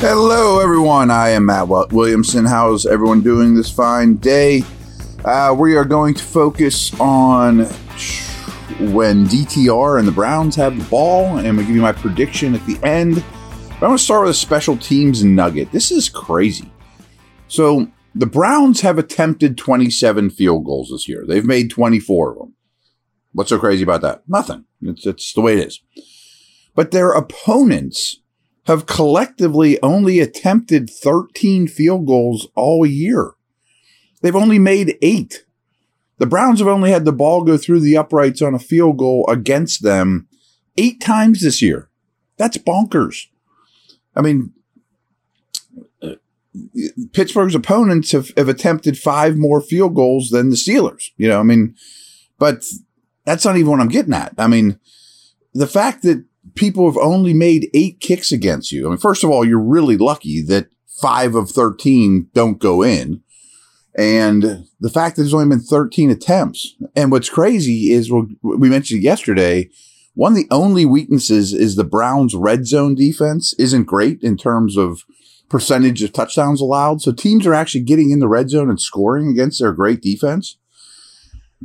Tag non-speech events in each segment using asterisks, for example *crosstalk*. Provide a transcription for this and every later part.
Hello, everyone. I am Matt Williamson. How's everyone doing this fine day? Uh, we are going to focus on when DTR and the Browns have the ball, and to give you my prediction at the end. But I'm going to start with a special teams nugget. This is crazy. So, the Browns have attempted 27 field goals this year. They've made 24 of them. What's so crazy about that? Nothing. It's, it's the way it is. But their opponents have collectively only attempted 13 field goals all year. They've only made eight. The Browns have only had the ball go through the uprights on a field goal against them eight times this year. That's bonkers. I mean, uh, Pittsburgh's opponents have, have attempted five more field goals than the Steelers. You know, I mean, but that's not even what I'm getting at. I mean, the fact that people have only made eight kicks against you. I mean, first of all, you're really lucky that five of 13 don't go in. And the fact that there's only been 13 attempts. And what's crazy is what we mentioned yesterday. One of the only weaknesses is the Browns red zone defense isn't great in terms of percentage of touchdowns allowed. So teams are actually getting in the red zone and scoring against their great defense.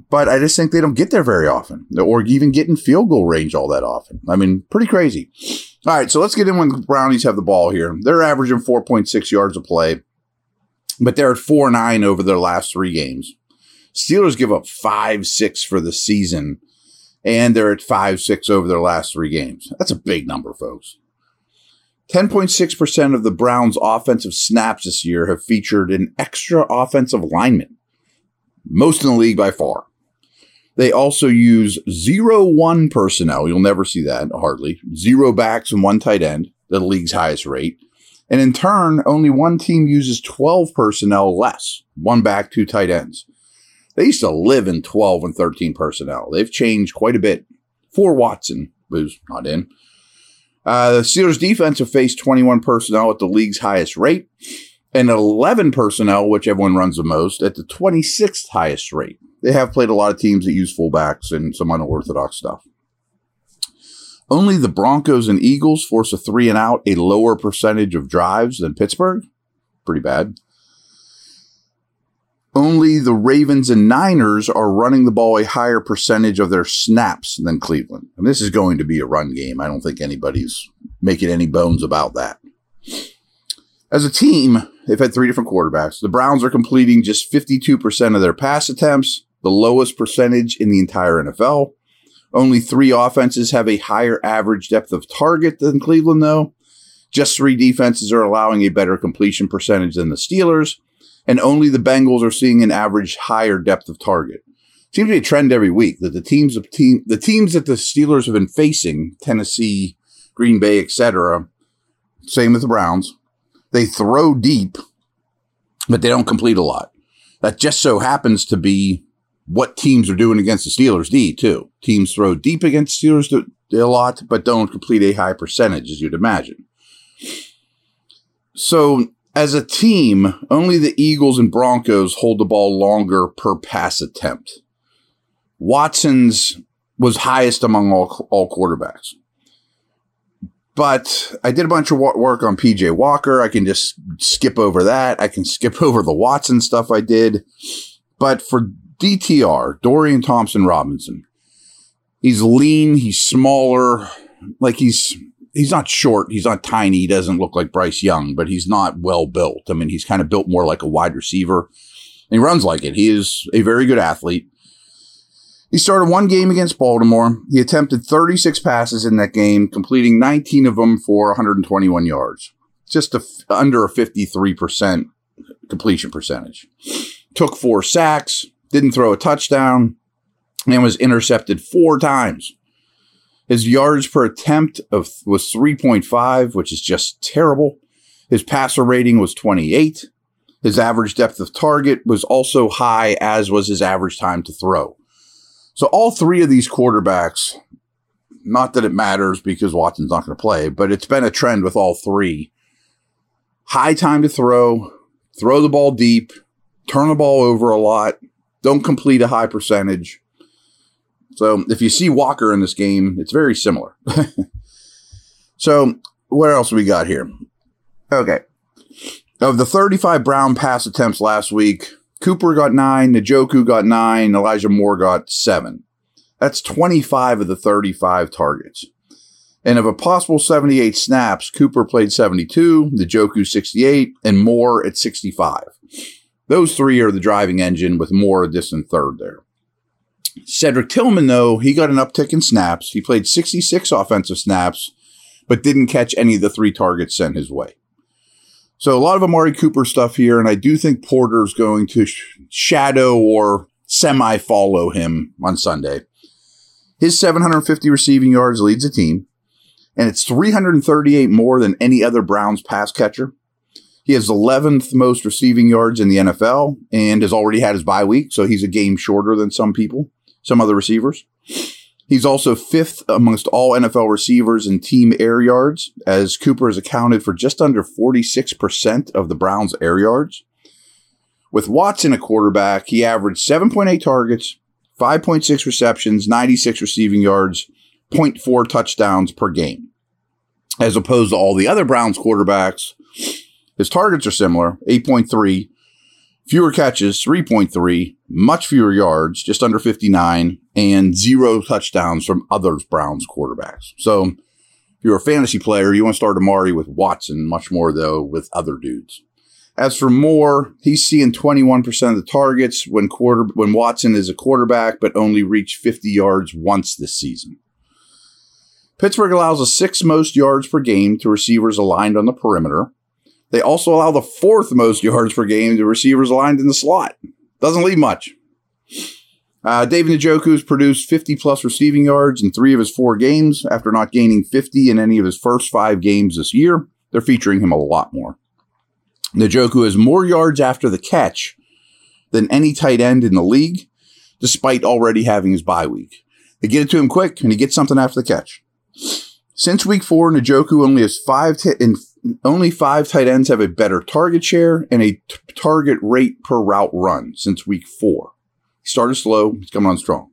But I just think they don't get there very often or even get in field goal range all that often. I mean, pretty crazy. All right, so let's get in when the Brownies have the ball here. They're averaging 4.6 yards a play, but they're at 4 9 over their last three games. Steelers give up 5 6 for the season, and they're at 5 6 over their last three games. That's a big number, folks. 10.6% of the Browns' offensive snaps this year have featured an extra offensive lineman most in the league by far. They also use zero one personnel. You'll never see that hardly. Zero backs and one tight end, the league's highest rate. And in turn, only one team uses 12 personnel less, one back, two tight ends. They used to live in 12 and 13 personnel. They've changed quite a bit. For Watson, who's not in. Uh, the Steelers defense have faced 21 personnel at the league's highest rate and 11 personnel, which everyone runs the most, at the 26th highest rate. They have played a lot of teams that use fullbacks and some unorthodox stuff. Only the Broncos and Eagles force a three and out, a lower percentage of drives than Pittsburgh. Pretty bad. Only the Ravens and Niners are running the ball a higher percentage of their snaps than Cleveland. And this is going to be a run game. I don't think anybody's making any bones about that. As a team, they've had three different quarterbacks. The Browns are completing just 52% of their pass attempts, the lowest percentage in the entire NFL. Only three offenses have a higher average depth of target than Cleveland, though. Just three defenses are allowing a better completion percentage than the Steelers, and only the Bengals are seeing an average higher depth of target. Seems to be a trend every week that the teams of team the teams that the Steelers have been facing, Tennessee, Green Bay, etc. Same with the Browns they throw deep, but they don't complete a lot. That just so happens to be what teams are doing against the Steelers D too. Teams throw deep against Steelers a lot, but don't complete a high percentage, as you'd imagine. So as a team, only the Eagles and Broncos hold the ball longer per pass attempt. Watson's was highest among all, all quarterbacks. But I did a bunch of work on PJ Walker. I can just skip over that. I can *laughs* skip over the Watson stuff I did. But for DTR, Dorian Thompson Robinson, he's lean, he's smaller, like he's he's not short, he's not tiny, he doesn't look like Bryce Young, but he's not well built. I mean, he's kind of built more like a wide receiver. And he runs like it. He is a very good athlete. He started one game against Baltimore. He attempted 36 passes in that game, completing 19 of them for 121 yards. Just under a 53% completion percentage. Took four sacks, didn't throw a touchdown, and was intercepted four times. His yards per attempt of was 3.5, which is just terrible. His passer rating was 28. His average depth of target was also high, as was his average time to throw. So all three of these quarterbacks, not that it matters because Watson's not going to play, but it's been a trend with all three. High time to throw, throw the ball deep, turn the ball over a lot, don't complete a high percentage. So if you see Walker in this game, it's very similar. *laughs* so what else we got here? Okay. Of the 35 Brown pass attempts last week, Cooper got nine, Njoku got nine, Elijah Moore got seven. That's 25 of the 35 targets. And of a possible 78 snaps, Cooper played 72, Njoku 68, and Moore at 65. Those three are the driving engine with Moore a distant third there. Cedric Tillman, though, he got an uptick in snaps. He played 66 offensive snaps, but didn't catch any of the three targets sent his way. So a lot of Amari Cooper stuff here, and I do think Porter's going to sh- shadow or semi follow him on Sunday. His 750 receiving yards leads the team, and it's 338 more than any other Browns pass catcher. He has 11th most receiving yards in the NFL and has already had his bye week, so he's a game shorter than some people, some other receivers. He's also fifth amongst all NFL receivers in team air yards, as Cooper has accounted for just under 46% of the Browns' air yards. With Watson a quarterback, he averaged 7.8 targets, 5.6 receptions, 96 receiving yards, 0.4 touchdowns per game. As opposed to all the other Browns quarterbacks, his targets are similar 8.3, fewer catches, 3.3, much fewer yards, just under 59, and zero touchdowns from other Browns quarterbacks. So if you're a fantasy player, you want to start Amari with Watson, much more though with other dudes. As for Moore, he's seeing 21% of the targets when quarter when Watson is a quarterback, but only reached 50 yards once this season. Pittsburgh allows the sixth most yards per game to receivers aligned on the perimeter. They also allow the fourth most *laughs* yards per game to receivers aligned in the slot. Doesn't leave much. Uh, David has produced 50 plus receiving yards in three of his four games after not gaining 50 in any of his first five games this year. They're featuring him a lot more. Njoku has more yards after the catch than any tight end in the league, despite already having his bye week. They get it to him quick, and he gets something after the catch. Since week four, Njoku only has five t- in only five tight ends have a better target share and a t- target rate per route run since week four. He started slow, he's coming on strong.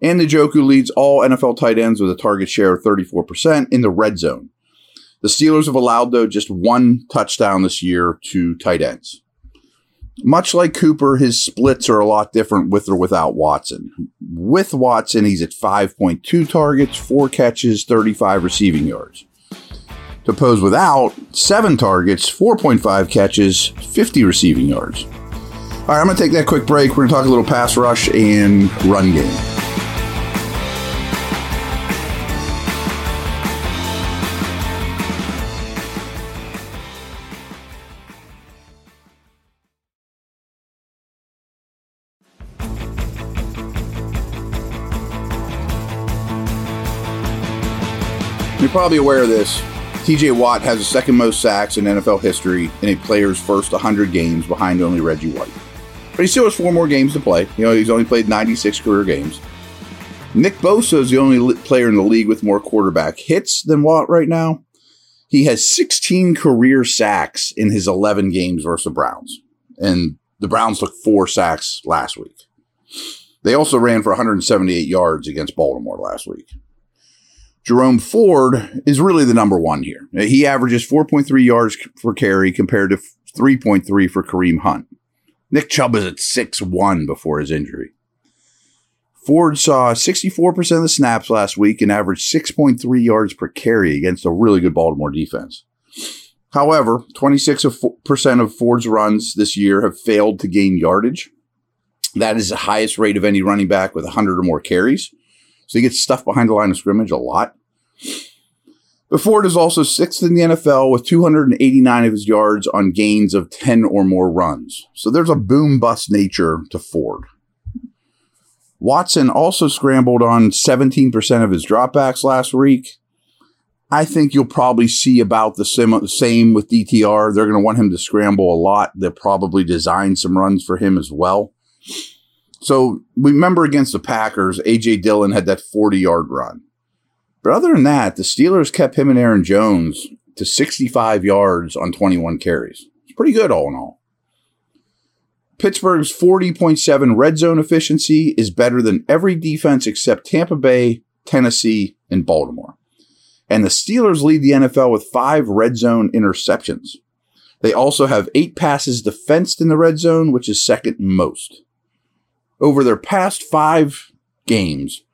And the Njoku leads all NFL tight ends with a target share of 34% in the red zone. The Steelers have allowed, though, just one touchdown this year to tight ends. Much like Cooper, his splits are a lot different with or without Watson. With Watson, he's at 5.2 targets, 4 catches, 35 receiving yards. To pose without, 7 targets, 4.5 catches, 50 receiving yards. All right, I'm going to take that quick break. We're going to talk a little pass rush and run game. You're probably aware of this. TJ Watt has the second most sacks in NFL history in a player's first 100 games behind only Reggie White. But he still has four more games to play. You know, he's only played 96 career games. Nick Bosa is the only player in the league with more quarterback hits than Watt right now. He has 16 career sacks in his 11 games versus the Browns. And the Browns took four sacks last week. They also ran for 178 yards against Baltimore last week. Jerome Ford is really the number one here. He averages 4.3 yards per carry compared to 3.3 for Kareem Hunt. Nick Chubb is at 6 1 before his injury. Ford saw 64% of the snaps last week and averaged 6.3 yards per carry against a really good Baltimore defense. However, 26% of Ford's runs this year have failed to gain yardage. That is the highest rate of any running back with 100 or more carries. So he gets stuffed behind the line of scrimmage a lot. But Ford is also sixth in the NFL with 289 of his yards on gains of 10 or more runs. So there's a boom bust nature to Ford. Watson also scrambled on 17% of his dropbacks last week. I think you'll probably see about the same with DTR. They're going to want him to scramble a lot. They'll probably design some runs for him as well. So remember against the Packers, AJ Dillon had that 40 yard run. But other than that, the Steelers kept him and Aaron Jones to 65 yards on 21 carries. It's pretty good all in all. Pittsburgh's 40.7 red zone efficiency is better than every defense except Tampa Bay, Tennessee, and Baltimore. And the Steelers lead the NFL with five red zone interceptions. They also have eight passes defensed in the red zone, which is second most. Over their past five games,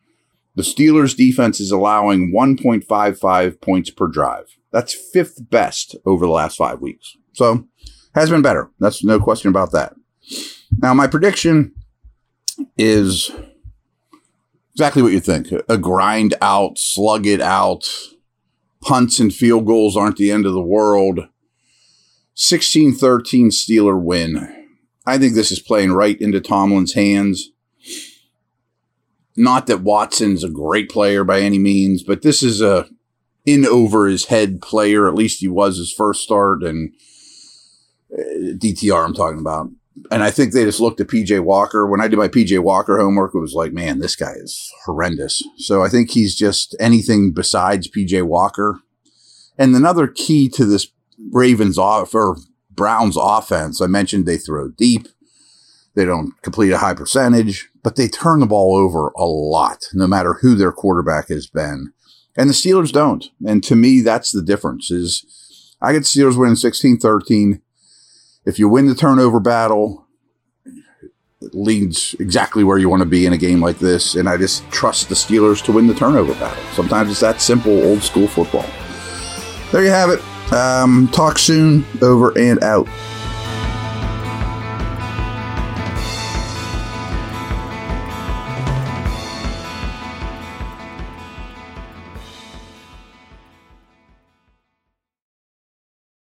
the Steelers defense is allowing 1.55 points per drive. That's fifth best over the last five weeks. So has been better. That's no question about that. Now, my prediction is exactly what you think a grind out, slug it out. Punts and field goals aren't the end of the world. 16 13 Steeler win. I think this is playing right into Tomlin's hands. Not that Watson's a great player by any means, but this is a in over his head player. At least he was his first start and uh, DTR I'm talking about. And I think they just looked at PJ Walker. When I did my PJ Walker homework, it was like, man, this guy is horrendous. So I think he's just anything besides PJ Walker. And another key to this Ravens off or Browns offense, I mentioned they throw deep. They don't complete a high percentage, but they turn the ball over a lot, no matter who their quarterback has been. And the Steelers don't. And to me, that's the difference is I get Steelers winning 16-13. If you win the turnover battle, it leads exactly where you want to be in a game like this. And I just trust the Steelers to win the turnover battle. Sometimes it's that simple, old school football. There you have it. Um, talk soon. Over and out.